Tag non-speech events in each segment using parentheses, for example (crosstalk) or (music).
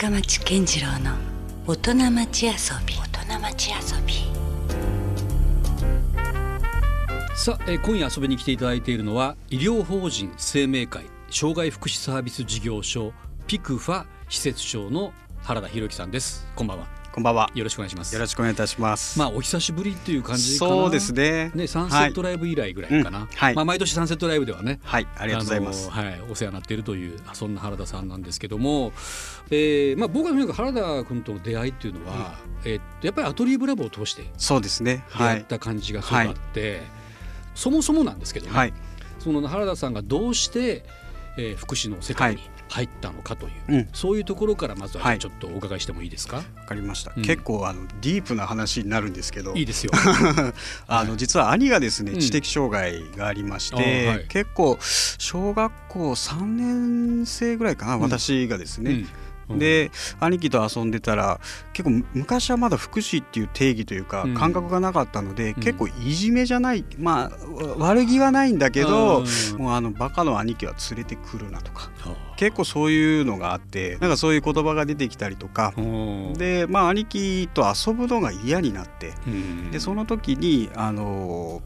深町健次郎の大人町遊び。大人町遊び。さあ、えー今夜遊びに来ていただいているのは医療法人生命会障害福祉サービス事業所ピクファ施設長の原田博之さんです。こんばんはこんばんは。よろしくお願いしますよろしくお願いいたします。まあお久しぶりっていう感じかなそうですね。ねサンセットライブ以来ぐらいかな、はいうんはいまあ毎年サンセットライブではねはい、ありがとうございます。はい、お世話になっているというそんな原田さんなんですけども、えーまあ、僕がとにかく原田君との出会いっていうのは、えーっとやっぱりアトリエブラボーを通してそうですね。出はい。会った感じがすごくあって、そもそもなんですけどね、はい。その原田さんがどうして、えー福祉の世界に入ったのかという、うん。そういうところからまずははい。ちょっとお伺いしてもいいですか、わかりました。うん。結構あのディープな話になるんですけど。いい、ですよ。(laughs) あの実は兄がですね、うん。知的障害がありましあーて、はい。結構小学校3年生ぐらいかな、うん。私がですね。うん、で兄貴と遊んでたら結構昔はまだ福祉っていう定義というかうん。感覚がなかったので、ん。結構いじめじゃないまあわ悪気はないんだけど、うん。もうあのバカの兄貴は連れてくるなとかは結構そういうのがあってなんかそういう言葉が出てきたりとか。でまあ兄貴と遊ぶのが嫌になってうん。でその時にあの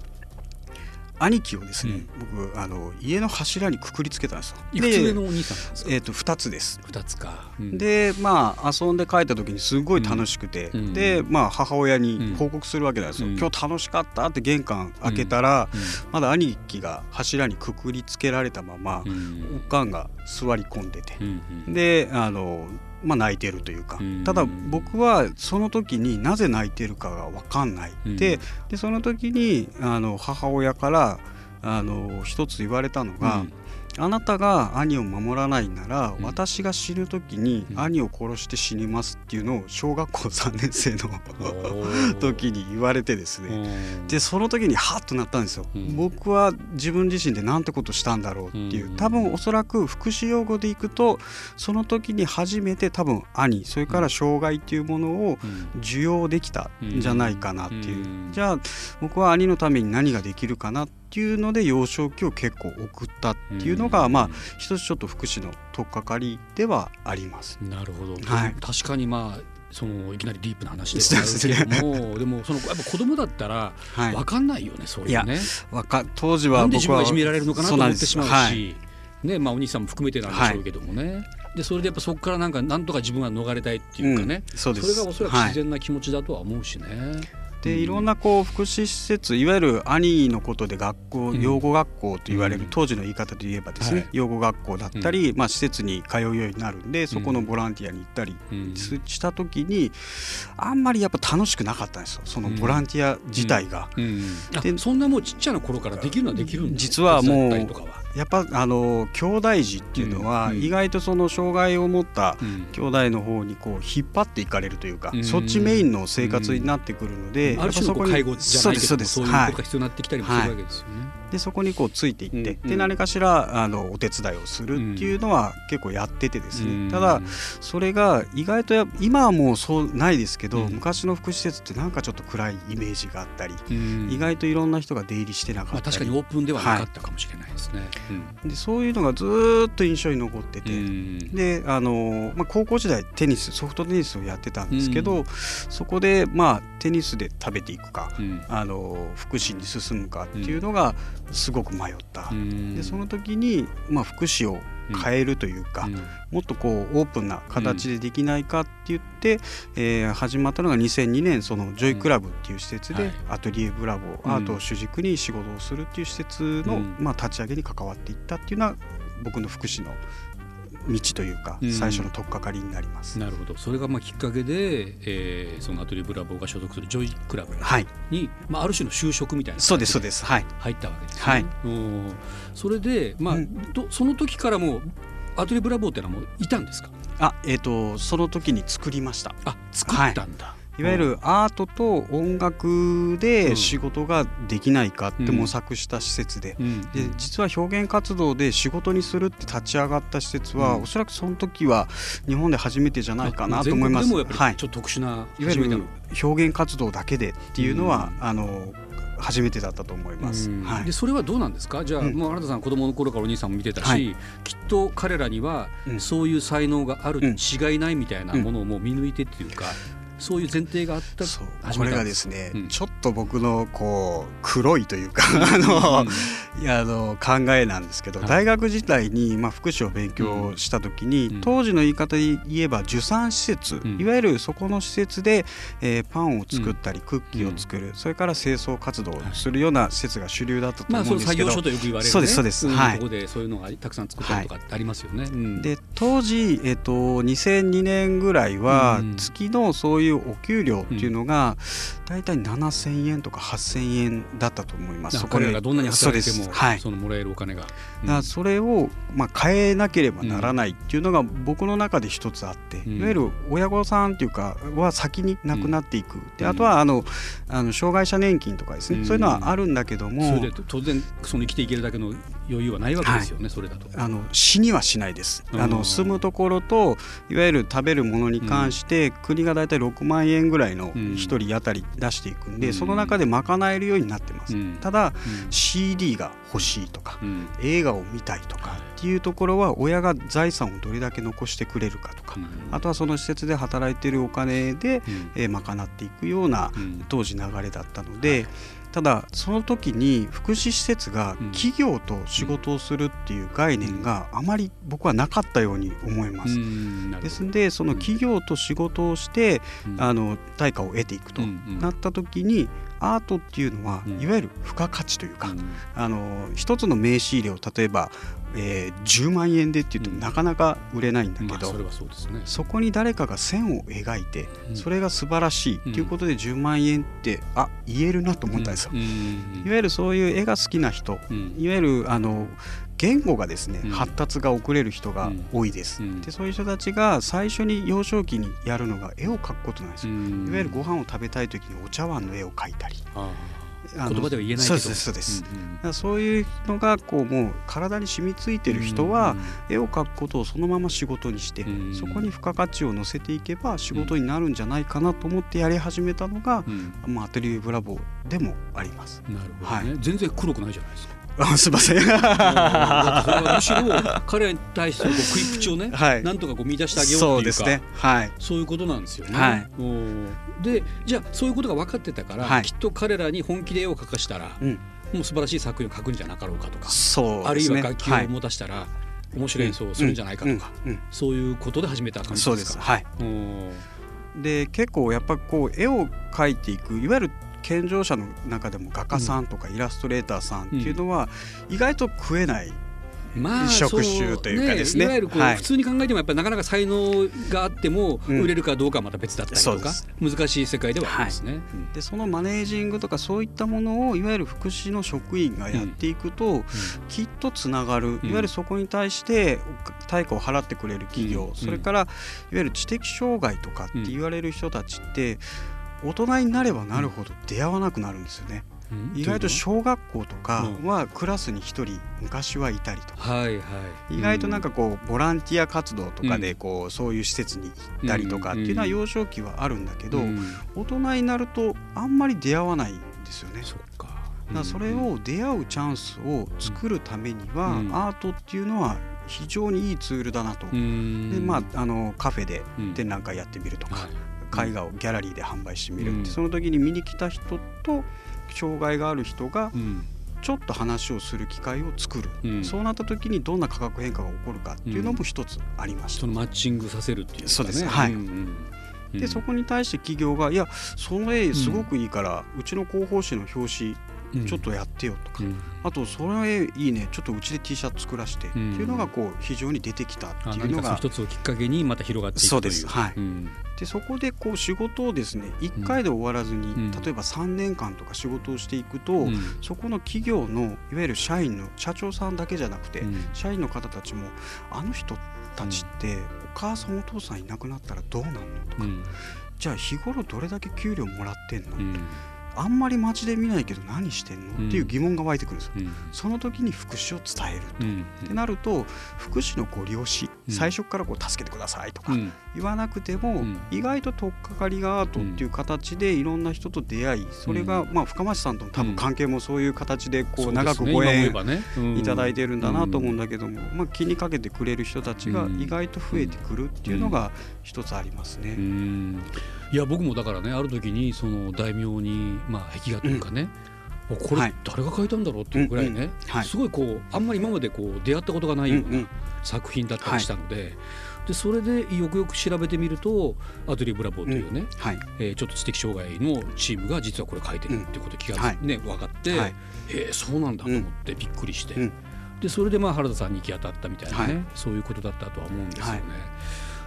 兄貴をですね、僕あの家の柱にくくりつけたんですよ。いくのお兄さんなんですか、えー、と2つです。二つか、うん。でまあ遊んで帰った時にすごい楽しくて、うん。でまあ母親に報告するわけなんですよ、うん。今日楽しかったって玄関開けたら、うん。まだ兄貴が柱にくくりつけられたまま、うん。おかんが座り込んでて、うんうんであの、まあ、泣いてるというか、うん。ただ僕はその時になぜ泣いてるかが分かんない、うん。ででその時にあの母親からあの一つ言われたのが、あなたが兄を守らないなら、うん。私が死ぬ時にうん。兄を殺して死にますっていうのを小学校3年生の時に言われてですね、うん。でその時にハッとなったんですよ、うん。僕は自分自身でなんてことしたんだろうっていう、うん。多分おそらく福祉用語でいくとその時に初めて多分兄それから障害っていうものをうん。受容できたんじゃないかなっていう、うん。じゃあ僕は兄のために何ができるかなっていうので幼少期を結構送ったっていうのが、まあ一つちょっと福祉の取っかかりではあります。なるほど、はい。確かにまあそのいきなりディープな話ではあるけども (laughs) でもそのやっぱ子供だったらはい。分かんないよね、そういうねわか当時は僕はがいじめられるのかなと思ってしまうしはいねまあ、お兄さんも含めてなんでしょうけどもね、でそれでやっぱそこからなんかなんとか自分は逃れたいっていうかね、うんそうです。れがおそらく自然な気持ちだとは思うしね。でいろんなこう福祉施設いわゆる兄のことで学校うん養護学校と言われる、うん。当時の言い方で言えばですね、はい。養護学校だったり、まあ、施設に通うようになるんでそこのボランティアに行ったりうん。しした時にあんまりやっぱ楽しくなかったんですよそのボランティア自体が。でそんなもうちっちゃな頃からできるのはできるんです実はもうやっぱあの兄弟児っていうのは、意外とその障害を持ったうん。兄弟の方にこう引っ張っていかれるというか、うん。そっちメインの生活になってくるので、ある種のこうやっぱ介護じゃないけどそういうはいことが必要になってきたりもするわけですよね。でそこにこうついていって、うんで何かしらあのお手伝いをするっていうのは結構やっててですね、うん。ただそれが意外とや今はもうそうないですけど、うん。昔の福祉施設ってなんかちょっと暗いイメージがあったり、うん。意外といろんな人が出入りしてなかまあ、ったり、確かにオープンではなかったかもしれないですね。でそういうのがずーっと印象に残ってて。うん。であのまあ、高校時代テニスソフトテニスをやってたんですけど、そこで、まあ、テニスで食べていくか、うん。あの福祉に進むかっていうのがすごく迷った、うん。でその時に、まあ、福祉を変えるというか、うん。もっとこうオープンな形でできないかって言って、えー始まったのが2002年そのジョイクラブっていう施設で、はい。アトリエブラボー、うん。アートを主軸に仕事をするっていう施設の、うん。まあ、立ち上げに関わっていったっていうのは僕の福祉の道というか、うん。最初の取っかかりになります。なるほど。それがまあきっかけで、えーそのアトリエブラボーが所属するジョイクラブはい、に、まあ、ある種の就職みたいなそうですそうです。はい。入ったわけですね。はい。うんそれで、まあうん。どその時からもうアトリエブラボーっていうのはもういたんですか？あえっ、とその時に作りました。あ作ったんだ。いわゆるアートと音楽で仕事ができないかって模索した施設で、うん、で実は表現活動で仕事にするって立ち上がった施設は、うん。おそらくその時は日本で初めてじゃないかなと思います。全国でもやっぱはい。りちょっと特殊ないわゆる表現活動だけでっていうのは、あの初めてだったと思います。はい。でそれはどうなんですか？じゃあ、うん。もう原田さん子供の頃からお兄さんも見てたし、はい。きっと彼らにはうん。そういう才能があるうん。に違いないみたいなものをもう見抜いてっていうか、そういう前提があったこれがですね、うん。ちょっと僕のこう黒いというかあの、いやあの考えなんですけど、はい。大学時代に、まあ、福祉を勉強した時に、うん。当時の言い方で言えば受産施設、うん。いわゆるそこの施設で、えーパンを作ったり、クッキーを作る、それから清掃活動をするような施設が主流だったと思うんですけど、業所とよく言われる、ね、そうですそうです。んはいここでそういうのがたくさん。作ったりとかありますよね。うんで当時、えっと2002年ぐらいはうん月のそうい。うお給料っていうのが大体7000円とか8000円だったと思います。だから彼らがどんなに働いてもそはい。そのもらえるお金が。うん。だそれを、まあ、変えなければならないっていうのが僕の中で一つあって、うん。いわゆる親御さんっていうかは先に亡くなっていく、でうん。あとはあのあの障害者年金とかですね、うん。そういうのはあるんだけども。それで当然その生きていけるだけの余裕はないわけですよね、それだと。あの死にはしないです、うん。あの住むところといわゆる食べるものに関して、国が大体6万円ぐらいのうん。1人当たり出していくんで、うん。その中で賄えるようになってます、うん。ただうん。CD が欲しいとかうん。映画を見たいとかっていうところは親が財産をどれだけ残してくれるかとか、あとはその施設で働いているお金で、うん。えー賄っていくようなうん。当時流れだったので、ただその時に福祉施設がうん。企業と仕事をするっていう概念があまり僕はなかったように思います。ですのでその企業と仕事をしてうん。あの対価を得ていくとなった時にアートっていうのはうん。いわゆる付加価値というかうん。あの一つの名刺入れを例えば、えー10万円でっていうとうん。なかなか売れないんだけど、まあそね。そこに誰かが線を描いてうん。それが素晴らしいっていうことで10万円ってあ言えるなと思ったんですよ。うん。いわゆるそういう絵が好きな人うん。いわゆるあの言語がですね、うん。発達が遅れる人が多いです、うん。でそういう人たちが最初に幼少期にやるのが絵を描くことなんですよ、うん。いわゆるご飯を食べたい時にお茶碗の絵を描いたりああのあ言葉では言えないけど。そうですそうです、うんうんそういうのがこうもう体に染みついてる人は、絵を描くことをそのまま仕事にして、うんそこに付加価値を乗せていけば仕事になるんじゃないかなと思ってやり始めたのが、うん。うんまあ、アトリエブラボーでもあります。なるほどね、は全然黒くないじゃないですか。あすいません。それはむしろ彼らに対してのこう食い口をね、はいなんとかこう見出してあげようそっていうかうですね。はい。そういうことなんですよね。はいでじゃあそういうことが分かってたから、はいきっと彼らに本気で絵を描かしたら、うん。もう素晴らしい作品を描くんじゃなかろうかとか、そうあるいですね。は楽器を持たしたら、面白い演奏をするんじゃないかとか、うんうんうんそういうことで始めた感じそうです。ですか。はい。で結構やっぱこう絵を描いていくいわゆる健常者の中でも画家さんとかイラストレーターさんっていうのは意外と食えないまあ、職種というかですね。いわゆるこう、はい。普通に考えてもやっぱりなかなか才能があってもうん。売れるかどうかはまた別だったりとか、難しい世界ではありますね。うんでそのマネージングとかそういったものをいわゆる福祉の職員がやっていくと、きっとつながる、うん。いわゆるそこに対して対価を払ってくれる企業、うん。それからいわゆる知的障害とかって言われる人たちって大人になればなるほど出会わなくなるんですよね。うん？意外と小学校とかうん。はクラスに一人昔はいたりとか。はいはい、意外となんかこうボランティア活動とかうん。でこうそういう施設に行ったりとかっていうのは幼少期はあるんだけどうん。大人になるとあんまり出会わないんですよね。だからそれを出会うチャンスを作るためには、うん。アートっていうのは非常にいいツールだなと。うん。でまあ、あのカフェでうん。展覧会やってみるとか、はい絵画をギャラリーで販売してみるって、うん。その時に見に来た人と障害がある人がうん。ちょっと話をする機会を作る、うん。そうなった時にどんな価格変化が起こるかっていうのも一つありました。そのマッチングさせるっていうかね。そうですはい。んうんうん。でそこに対して企業が「いやその絵すごくいいから、うちの広報誌の表紙うんちょっとやってよ」とか、うん。あと「その絵いいね。ちょっとうちで T シャツ作らせて」っていうのがこう非常に出てきたってあいうのが。一つをきっかけにまた広がっていくという。そうです。はい。ん。でそこでこう仕事をですね1回で終わらずに、うん。例えば3年間とか仕事をしていくと、うん。そこの企業のいわゆる社員の社長さんだけじゃなくて、うん。社員の方たちもあの人たちってお母さんお父さんいなくなったらどうなんのとか、うん。じゃあ日頃どれだけ給料もらってんの、うんあんまり街で見ないけど何してんの、うんっていう疑問が湧いてくるんですよ。うん。その時に福祉を伝えると、うん。ってなると福祉のご利用しうん。最初からこう助けてくださいとかうん。言わなくても、うん。意外と取っかかりがアートっていう形でいろんな人と出会いそれがまあ深町さんとの多分関係もそういう形でこう長くご縁いただいてるんだなと思うんだけども、まあ、気にかけてくれる人たちが意外と増えてくるっていうのが一つありますね。うんいや僕もだからねある時にその大名にまあ壁画というかね、おこれはい。誰が描いたんだろうっていうぐらいね、はい。すごいこうあんまり今までこう出会ったことがないよううんうなん。作品だったりしたので,、でそれでよくよく調べてみるとアトリエブラボーというね、はい。えーちょっと知的障害のチームが実はこれ書いてるっていうこと気が、はい。ね分かって、はい。えーそうなんだと思ってびっくりして、うん。でそれでまあ原田さんに行き当たったみたいなね、はい。そういうことだったとは思うんですよね。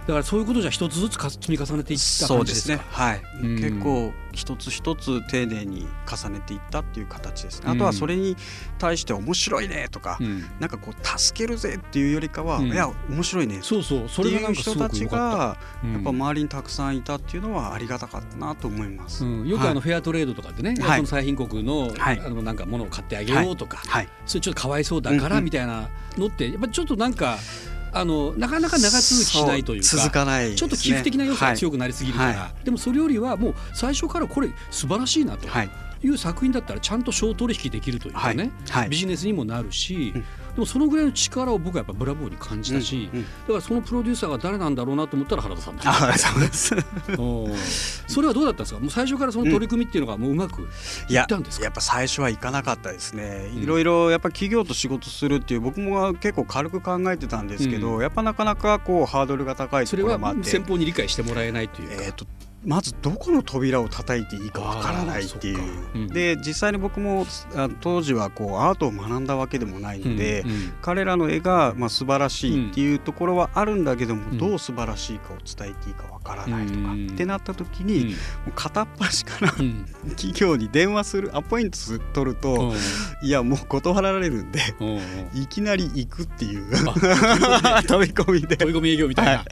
はいだからそういうことじゃ一つずつか積み重ねていったそうで感じです。ねはい、うん。結構一つ一つ丁寧に重ねていったっていう形ですね、うん。あとはそれに対して面白いねとか、うん。なんかこう助けるぜっていうよりかは、うん。いや面白いね。そうそうそれがないんか人たち。がうん。やっぱ周りにたくさんいたっていうのはありがたかったなと思います。うん、よくあのフェアトレードとかでね、はい。その最貧国の,、はい。あのなんか物を買ってあげようとか、はい、それちょっとかわいそうだからみたいなのってやっぱちょっとなんかあのなかなか長続きしないというか続かないね。ちょっと寄付的な要素が強くなりすぎるから、はでもそれよりはもう最初からこれ素晴らしいなと。はいいう作品だったらちゃんと商取引できるというかね、はいはい。ビジネスにもなるし、うん。でもそのぐらいの力を僕はやっぱブラボーに感じたし、うんうん。だからそのプロデューサーが誰なんだろうなと思ったら原田さんだった (laughs) あそうです。それはどうだったんですか？もう最初からその取り組みっていうのがもううまくいったんですか？やっぱ最初はいかなかったですね、うん。いろいろやっぱ企業と仕事するっていう僕も結構軽く考えてたんですけど、うん。やっぱなかなかこうハードルが高いそれはところもあって先方に理解してもらえないというか、えー、とまずどこの扉を叩いていいかわからないっていう。うんで実際に僕もあ当時はこうアートを学んだわけでもないので、うんうん彼らの絵がまあ素晴らしいっていうところはあるんだけども、うん。どう素晴らしいかを伝えていいかわからないとか、うんってなった時に、もう片っ端からうん。企業に電話するアポイント取ると、いやもう断られるんでいきなり行くっていうあ (laughs) 飛び込みで。飛び込み営業みたいな。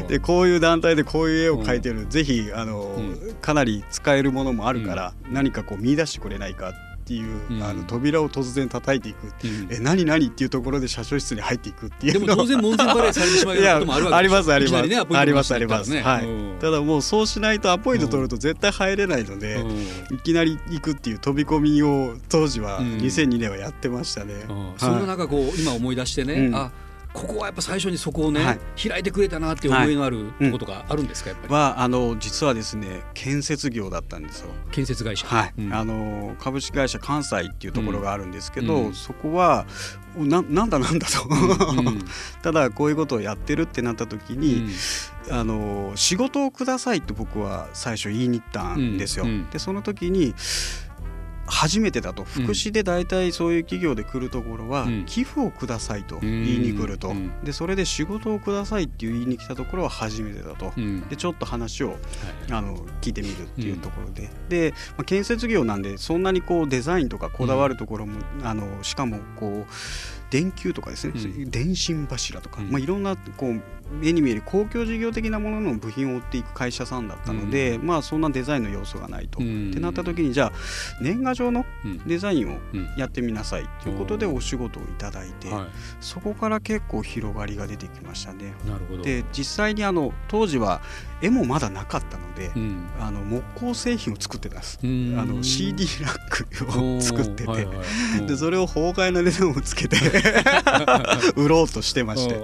うん。でこういう団体でこういう絵を描いてる、ぜひあの、うかなり使えるものもあるから、何かこう見出してくれないかっていう、うん。あの扉を突然叩いていく、うん。え何何っていうところで社長室に入っていくっていうのでも当然門前払いされてしまう (laughs) こともあるわけいやありますあります。ありますあります。はい。うん。ただもうそうしないとアポイント取ると絶対入れないので、うん。いきなり行くっていう飛び込みを当時はうん。2002年はやってましたね。うん。そんな中こう今思い出してね、うん。あここはやっぱ最初にそこをね、はい。開いてくれたなっていう思いのあるうんことがあるんですかやっぱり、はあの実はですね建設業だったんですよ。建設会社、はい、うん。あの株式会社関西っていうところがあるんですけど、うん。そこはおななんだなんだと、うん (laughs) ただこういうことをやってるってなった時に、あの仕事をくださいと僕は最初言いに行ったんですよ。うんうん。でその時に初めてだと。福祉で大体そういう企業で来るところは、うん。寄付をくださいと言いに来ると、うん。でそれで仕事をくださいっていう言いに来たところは初めてだと、うん。でちょっと話をはい。あの聞いてみるっていうところで、で、まあ、建設業なんでそんなにこうデザインとかこだわるところも、あのしかもこう電球とかですね、電信柱とか、うん。まあ、いろんなこう目に見える公共事業的なものの部品を売っていく会社さんだったので、まあそんなデザインの要素がないと。うん。ってなった時にじゃあ年賀状のうん。デザインをうんやってみなさいということでお仕事をいただいて、はそこから結構広がりが出てきましたね。で実際にあの当時は絵もまだなかったので、うん。あの木工製品を作ってたんです。うん。あの CD ラックを作ってて、はいはい。でそれを法外な値段をつけて (laughs) 売ろうとしてまして。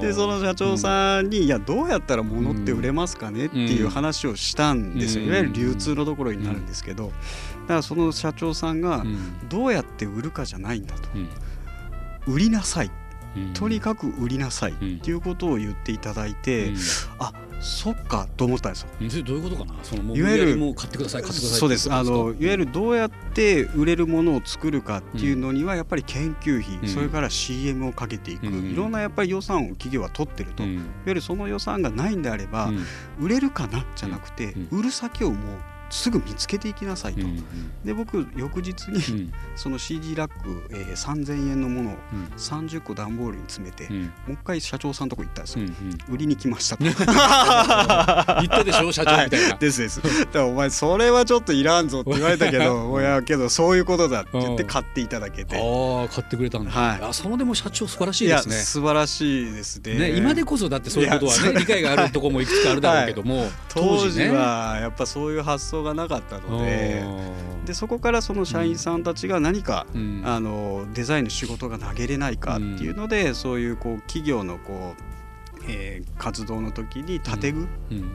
でその社長さんに「いやどうやったら物って売れますかね?」っていう話をしたんですよ。うん。いわゆる流通のところになるんですけど。だからその社長さんがうん。どうやって売るかじゃないんだと。うん。売りなさい。うん。とにかく売りなさいうんっていうことを言っていただいて、うん。あそっかと思ったんですよ。どういうことかな？そのもういわゆるもう買ってください買ってくださいそうです。あのいわゆるるどうやって売れるものを作るかっていうのにはやっぱり研究費、うん。それから CM をかけていく、うん。いろんなやっぱり予算を企業は取ってると、いわうんゆるその予算がないんであれば、売れるかな？じゃなくて、う売る先をもうすぐ見つけていきなさいと、うんうん、で僕翌日に、その CG ラック、えー、3000円のものを30個段ボールに詰めて、もう一回社長さんとこ行ったんですよ、うんうん、売りに来ましたと。(laughs) 言ったでしょ社長みたいな、はい、ですです。だからお前それはちょっといらんぞって言われたけど (laughs) いやけどそういうことだって言って買っていただけて。ああ買ってくれたんだ、はい、あそのでも社長素晴らしいですね。素晴らしいですね。ね今でこそだってそういうことはね理解があるところもいくつかあるだろうけども、(laughs) はい、当時はやっぱそういう発想がなかったのででそこからその社員さんたちが何か、うん、あのデザインの仕事が投げれないかっていうので、うん、そういうこう企業のこうえー、活動の時に建具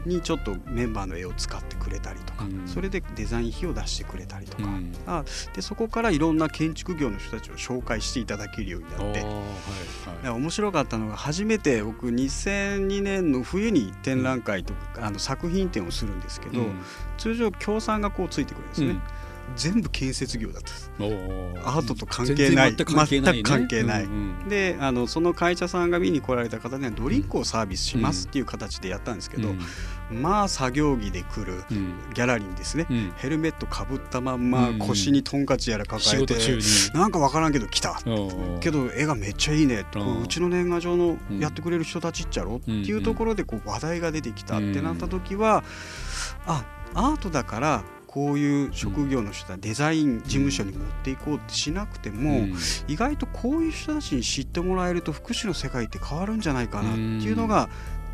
にちょっとメンバーの絵を使ってくれたりとか、うん、それでデザイン費を出してくれたりとか、うん、あでそこからいろんな建築業の人たちを紹介していただけるようになって、はいはい、面白かったのが初めて僕2002年の冬に展覧会とか、あの作品展をするんですけど、通常協賛がこうついてくるんですね。全部建設業だったです。アートと関係ない。全く関係ない、うんうん、であのその会社さんが見に来られた方にはドリンクをサービスしますっていう形でやったんですけど、うん、まあ作業着で来るギャラリーにですね、ヘルメットかぶったまんま腰にトンカチやら抱えて、なんか分からんけど来た。けど絵がめっちゃいいね。うちの年賀状のやってくれる人たちっちゃろ？っていうところでこう話題が出てきたってなった時はあアートだからこういう職業の人はデザイン事務所に持っていこうってしなくても、うん、意外とこういう人たちに知ってもらえると福祉の世界って変わるんじゃないかなっていうのが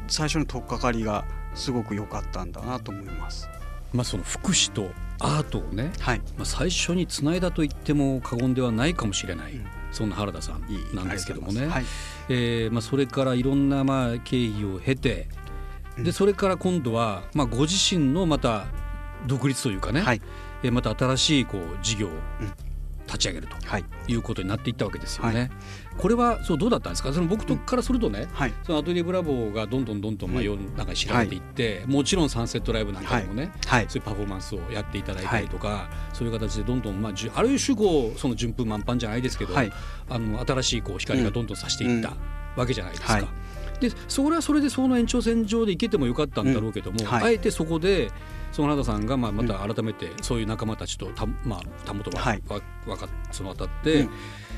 最初の取っかかりがすごく良かったんだなと思います。まあ、その福祉とアートをね、はい、まあ、最初につないだと言っても過言ではないかもしれない、うん、そんな原田さんなんですけどもね、はい、えー、まあ、それからいろんなまあ経緯を経てでそれから今度はまあご自身のまた独立というかね、はい、えまた新しいこう事業を立ち上げるとい。うことになっていったわけですよね。はい、これはそうどうだったんですか？その僕とからするとね、はい、そのアトリエブラボーがどんどんどんどんまあ世の中に知られていって、はい、もちろんサンセットライブなんかでもね、そういうパフォーマンスをやっていただいたりとか、そういう形でどんどん、まあ、ある種こうその順風満帆じゃないですけど、あの新しいこう光がどんどんさしていったわけじゃないですか。でそれはそれでその延長線上で行けてもよかったんだろうけども、あえてそこでその原田さんがまあまた改めてそういう仲間たちとた、まあ、たもとは、はい、わかそのあたって、うん、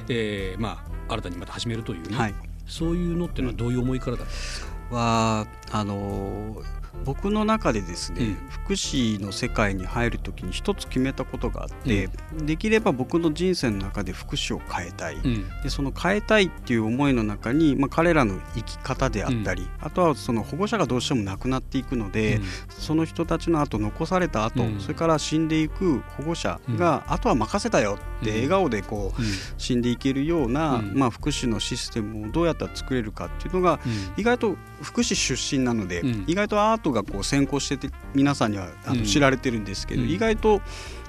えー、まあ、新たにまた始めるというね、はい、そういうのっていうのはどういう思いからだったんですか、はあのー僕の中でですね、うん、福祉の世界に入る時に一つ決めたことがあって、うん、できれば僕の人生の中で福祉を変えたい、うん、でその変えたいっていう思いの中に、まあ、彼らの生き方であったり、あとはその保護者がどうしても亡くなっていくので、その人たちの後残された後、それから死んでいく保護者が、あとは任せたよって笑顔でこう、死んでいけるような、まあ、福祉のシステムをどうやったら作れるかっていうのが、意外と福祉出身なので、意外とアートがこう先行してて皆さんにはあの知られてるんですけど、意外と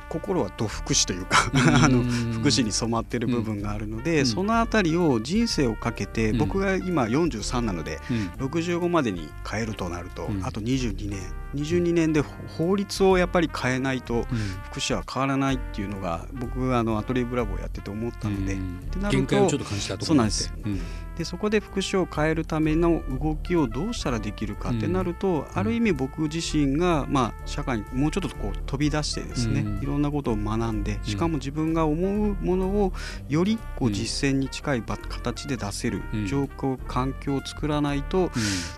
心は土福祉というか (laughs) あの福祉に染まってる部分があるので、その辺りを人生をかけて、僕が今43なので、65までに変えるとなると、あと22年。22年で法律をやっぱり変えないと福祉は変わらないっていうのが僕あのアトリエブラボーやってて思ったので、ってなるとそうなんです、でそこで福祉を変えるための動きをどうしたらできるかってなると、ある意味僕自身が、まあ、社会にもうちょっとこう飛び出してですね、いろんなことを学んでしかも自分が思うものをよりこう実践に近い形で出せる状況、環境を作らないと、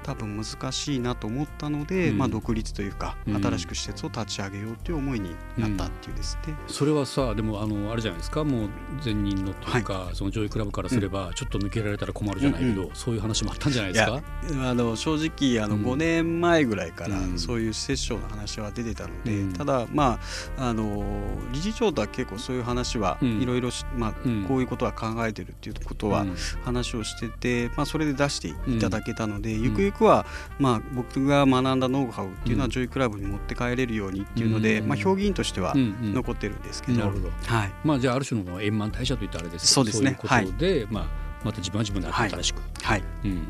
多分難しいなと思ったので、まあ、独立というか、新しく施設を立ち上げようという思いになったっていうですね、それはさでもあのあれじゃないですかもう前任のというか、はい、そのジョイクラブからすれば、ちょっと抜けられたら困るじゃないけど、うんうん、そういう話もあったんじゃないですか？あの正直あの5年前ぐらいからそういう施設長の話は出てたので、うん、ただまああの理事長とは結構そういう話はいろいろまあこういうことは考えてるっていうことは話をしてて、まあ、それで出していただけたので、ゆくゆくはまあ僕が学んだノウハウっていうのはジョイクラブに持って帰れるようにっていうので、まあ、評議員としては残ってるんですけど、なるほど。はい。まあ、じゃあある種の円満退社といったあれですけどそうですね。そういうことで、はい、まあまた自分は自分で新しく、はい、うん、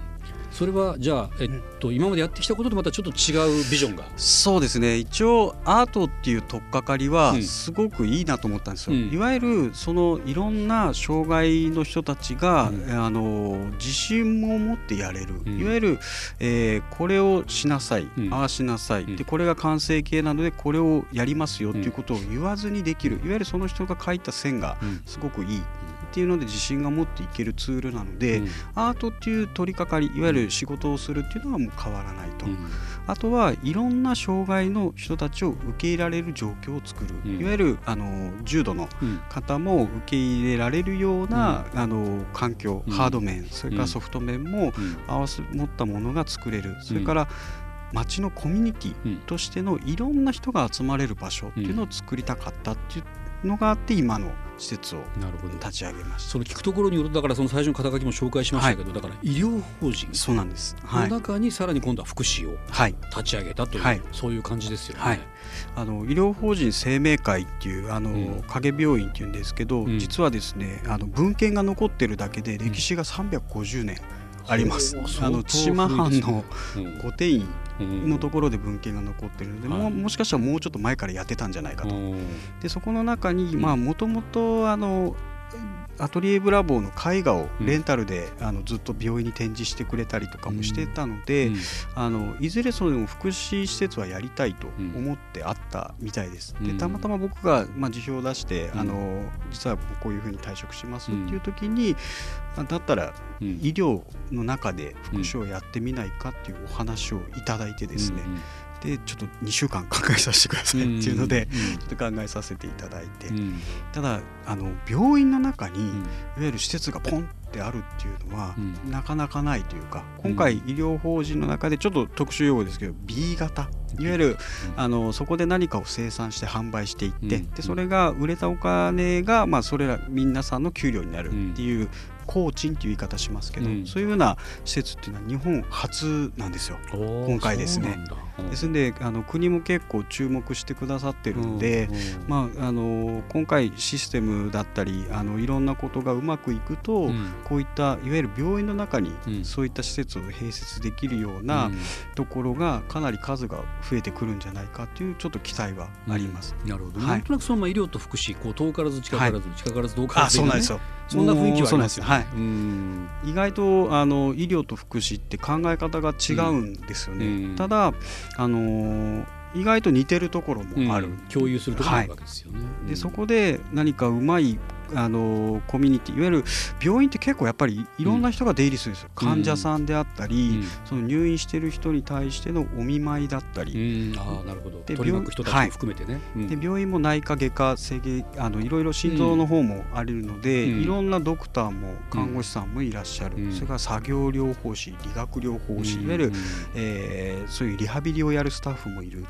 それはじゃあ、えっと、今までやってきたこととまたちょっと違うビジョンが？そうですね。一応アートっていう取っかかりはすごくいいなと思ったんですよ、うん、いわゆるそのいろんな障害の人たちが、うん、あの自信も持ってやれる、うん、いわゆる、えー、これをしなさい、ああしなさい、でこれが完成形なのでこれをやりますよっていうことを言わずにできる。いわゆるその人が描いた線がすごくいい。っていうので自信が持っていけるツールなので、うん、アートっていう取り掛かりいわゆる仕事をするっていうのはもう変わらないと、うん、あとはいろんな障害の人たちを受け入れられる状況を作る、うん、いわゆるあの重度の方も受け入れられるような、あの環境、ハード面それからソフト面も合わせ持ったものが作れる。それから町のコミュニティとしてのいろんな人が集まれる場所っていうのを作りたかったっていうのがあって今の施設を立ち上げました。その聞くところによるとだからその最初の肩書きも紹介しましたけど、はい、だから医療法人そうなんです、はい、の中にさらに今度は福祉を立ち上げたという、はい、そういう感じですよね。はい、あの医療法人生命会っていうあの、うん、影病院っていうんですけど、うん、実はですねあの文献が残ってるだけで歴史が350年あります。うん、あの千島藩の御殿院のところで文献が残ってるので、ももしかしたらもうちょっと前からやってたんじゃないかと。でそこの中にもともとアトリエブラボーの絵画をレンタルで、あのずっと病院に展示してくれたりとかもしてたので、あのいずれその福祉施設はやりたいと思ってあったみたいです。でたまたま僕が、まあ、辞表を出して、あの実はこういうふうに退職しますっていう時に、だったら医療の中で福祉をやってみないかっていうお話をいただいてですね、でちょっと2週間 (laughs) 考えさせてくださいっていうので、ちょっと考えさせていただいて、ただあの病院の中にいわゆる施設がポンってあるっていうのは、なかなかないというか今回医療法人の中でちょっと特殊用語ですけど B 型。いわゆる、あのそこで何かを生産して販売していって、でそれが売れたお金が、まあ、それら皆さんの給料になるっていう工賃という言い方しますけど、うん、そういうような施設っていうのは日本初なんですよ。今回ですね。ですのであの国も結構注目してくださってるんで、まあ、あの今回システムだったりあのいろんなことがうまくいくと、うん、こういったいわゆる病院の中にそういった施設を併設できるようなところがかなり数が増えてくるんじゃないかというちょっと期待はあります。なるほど、はい、なんとなくその、まあ、医療と福祉こう遠からず近からず、はい、近からず遠からず、ね、そうなんですよ。そんな雰囲気はありますよね。はい、意外とあの医療と福祉って考え方が違うんですよね。うん、ただあの意外と似てるところもある、うん、共有するところがあるわけですよね。はい、でそこで何かうまいあのコミュニティいわゆる病院って結構やっぱりいろんな人が出入りするんですよ、うん、患者さんであったり、うん、その入院してる人に対してのお見舞いだったり、うん、あなるほど。で取り人たちも含めてね、はい、で病院も内科外科整形あのいろいろ心臓の方もあるので、いろんなドクターも看護師さんもいらっしゃる、それから作業療法士理学療法士、いわゆる、えー、そういうリハビリをやるスタッフもいる、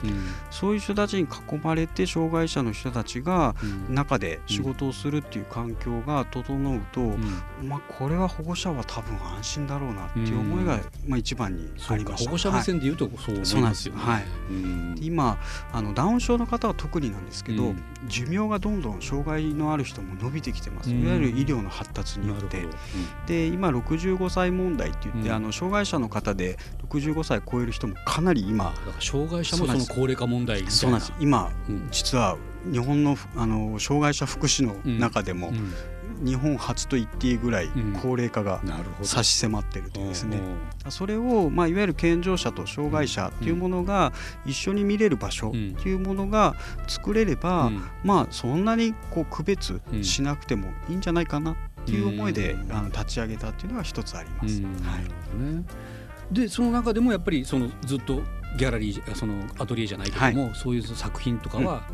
そういう人たちに囲まれて障害者の人たちが中で仕事をするっていう環境が整うと、うん、まあ、これは保護者は多分安心だろうなっていう思いが、まあ、一番にありました。保護者目線でいうとそう思いますよね。はい、今あのダウン症の方は特になんですけど、寿命がどんどん障害のある人も伸びてきてます、いわゆる医療の発達によって。で今65歳問題って言って、あの障害者の方で65歳超える人もかなり今障害者もその高齢化問題そうなんです。今、実は日本のあの障害者福祉の中でも、日本初と言っていいぐらい高齢化が差し迫っているというですね、それを、まあ、いわゆる健常者と障害者というものが一緒に見れる場所というものが作れれば、まあそんなにこう区別しなくてもいいんじゃないかなっていう思いで、あの立ち上げたっていうのが一つあります。はい。でその中でもやっぱりそのずっとギャラリーそのアトリエじゃないけども、はい、そういう作品とかは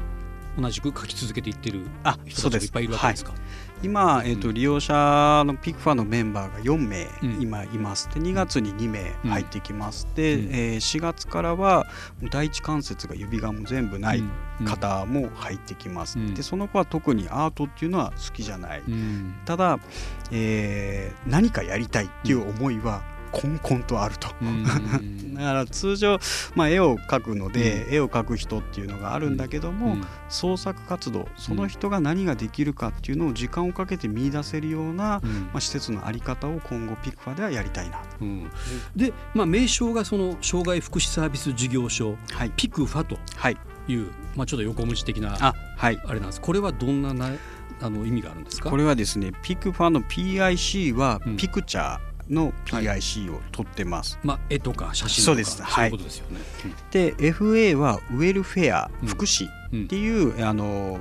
同じく書き続けていってる人たちがいっぱいいるわけですか？はい、今、えーと、利用者のピクファのメンバーが4名今います、で2月に2名入ってきます、うん、で、えー、4月からは第一関節が指がも全部ない方も入ってきます、うん、でその子は特にアートっていうのは好きじゃない、うん、ただ、えー、何かやりたいっていう思いはこんこんとあると。(laughs) だから通常、まあ、絵を描くので、うん、絵を描く人っていうのがあるんだけども、うん、創作活動その人が何ができるかっていうのを時間をかけて見出せるような、まあ、施設の在り方を今後ピクファではやりたいな、で、まあ、名称がその障害福祉サービス事業所、はい、ピクファという、まあ、ちょっと横文字的なあ,、はい、あれなんです。これはどんななあの意味があるんですか？これはですねピクファの PIC はピクチャー、の PIC を取ってます。はい、まあ、絵とか写真とかそうです、はい、そういうことですよね。で FA はウェルフェア、福祉っていう、うん、あの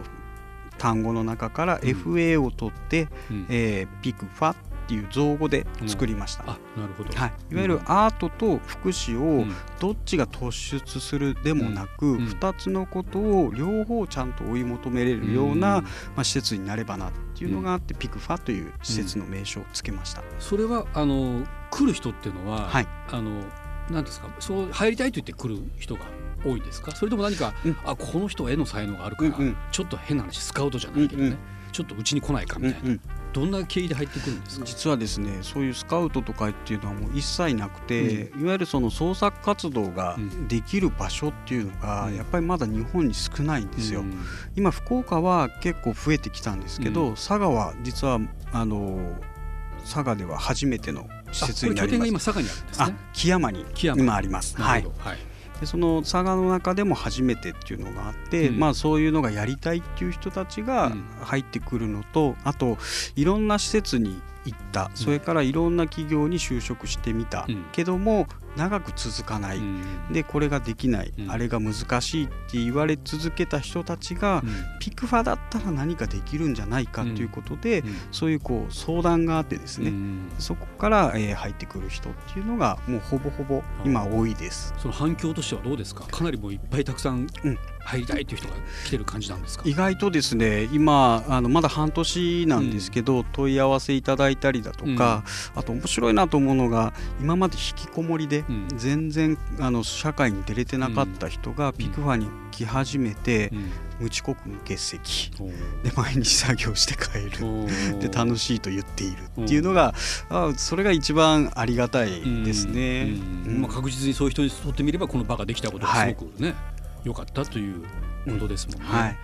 単語の中から FA を取って、うん、えー、ピクファっていう造語で作りました、うん、あなるほど、はい、いわゆるアートと福祉をどっちが突出するでもなく、うん、2つのことを両方ちゃんと追い求めれるような、まあ、施設になればなっていうのがあって、ピクファという施設の名称をつけました。それはあの来る人っていうのは、はい、あのなんですかそう入りたいと言って来る人が多いですか？それとも何か、うん、あこの人は絵の才能があるから、うんうん、ちょっと変な話スカウトじゃないけどね、うんうん、ちょっとうちに来ないかみたいな、うんうん、どんな経緯で入ってくるんですか？実はですねそういうスカウトとかっていうのはもう一切なくて、うん、いわゆるその創作活動ができる場所っていうのが、やっぱりまだ日本に少ないんですよ、うん、今福岡は結構増えてきたんですけど、佐賀は実はあの佐賀では初めての施設になります。今佐賀にあるんですね。木山に今あります。はい。はいでその佐賀の中でも初めてっていうのがあって、うん、まあそういうのがやりたいっていう人たちが入ってくるのと、あといろんな施設に行った。それからいろんな企業に就職してみた、けども長く続かない、でこれができない、あれが難しいって言われ続けた人たちが、ピクファだったら何かできるんじゃないかということで、そういうこう相談があってですね、そこから、えー、入ってくる人っていうのがもうほぼほぼ今多いです。その反響としてはどうですか？かなりもういっぱいたくさん入りたいという人が来てる感じなんですか？意外とですね今あのまだ半年なんですけど、うん、問い合わせいただいたりだとか、うん、あと面白いなと思うのが今まで引きこもりで、全然あの社会に出れてなかった人がピクファに来始めて、無遅刻の欠席。で毎日作業して帰る。で楽しいと言っているっていうのがあそれが一番ありがたいですね、まあ、確実にそういう人にとってみればこの場ができたことがすごくね、はい良かったということですもんね。はい、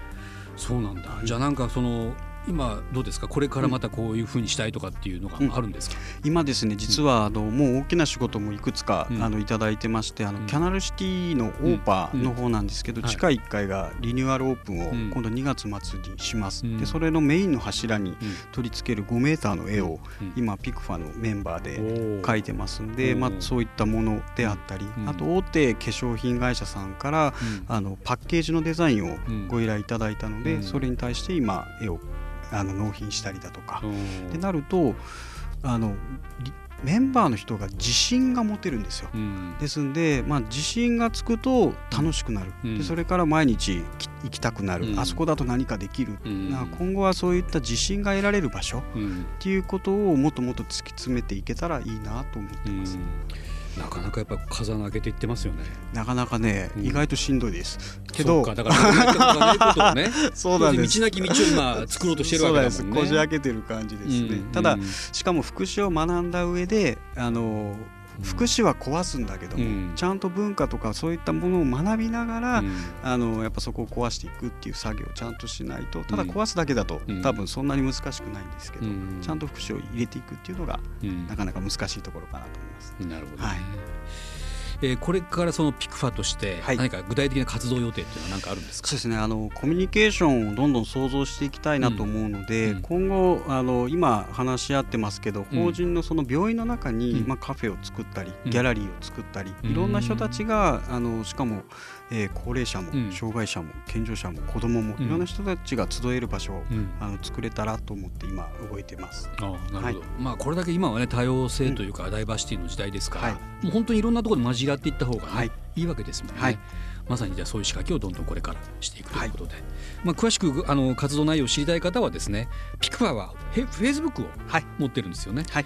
そうなんだ。じゃあなんかその今どうですか？これからまたこういうふうにしたいとかっていうのがあるんですか、うん、今ですね実はあのもう大きな仕事もいくつか、うん、あのいただいてましてあの、キャナルシティのオーパーの方なんですけど、地下1階がリニューアルオープンを今度2月末にします、でそれのメインの柱に取り付ける5メーターの絵を今ピクファのメンバーで描いてますんで、まあ、そういったものであったり、あと大手化粧品会社さんから、あのパッケージのデザインをご依頼いただいたので、それに対して今絵をあの納品したりだとか。ってなるとあのメンバーの人が自信が持てるんですよ、うん、ですんで、まあ、自信がつくと楽しくなる、うん、でそれから毎日行きたくなる、うん、あそこだと何かできる、今後はそういった自信が得られる場所っていうことをもっともっと突き詰めていけたらいいなと思ってます。なかなかやっぱ風穴開けていってますよね。なかなかね、うん、意外としんどいです。けど、だからね、(laughs) そうなんです。道なき道を今作ろうとしてるわけです。こじ開けてる感じですね。うん、ただしかも福祉を学んだ上で、あの福祉は壊すんだけども、うん、ちゃんと文化とかそういったものを学びながら、うん、あのやっぱそこを壊していくっていう作業をちゃんとしないとただ壊すだけだと、うん、多分そんなに難しくないんですけど、ちゃんと福祉を入れていくっていうのが、なかなか難しいところかなと思います。なるほど、ね、はいえー、これからそのピクファとして何か具体的な活動予定っていうのは何かあるんですか、そうですね。あのコミュニケーションをどんどん創造していきたいなと思うので、うん、今後あの今話し合ってますけど、法人のその病院の中に、まあ、カフェを作ったり、ギャラリーを作ったり、いろんな人たちがあのしかもえー、高齢者も障害者も健常者も子どもも、いろんな人たちが集える場所を、あの作れたらと思って今動いてます。あなるほど、はい、まあ、これだけ今はね多様性というか、ダイバーシティの時代ですから、はい、もう本当にいろんなところで混じらっていった方がね、はい、いいわけですもんね。はい。まさにじゃあそういう仕掛けをどんどんこれからしていくということで、はい、まあ、詳しくあの活動内容を知りたい方はですねピクファーはフェイスブックを持ってるんですよね。はい、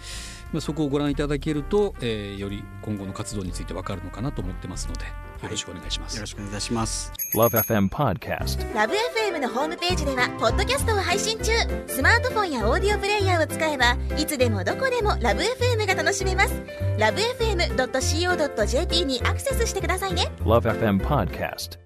まあ、そこをご覧いただけると、えー、より今後の活動について分かるのかなと思ってますのでよろしくお願いします、よろしくお願いします。LoveFM Podcast LoveFM のホームページではポッドキャストを配信中。スマートフォンやオーディオプレイヤーを使えばいつでもどこでも LoveFM が楽しめます。LoveFM.co.jp にアクセスしてくださいね。LoveFM Podcast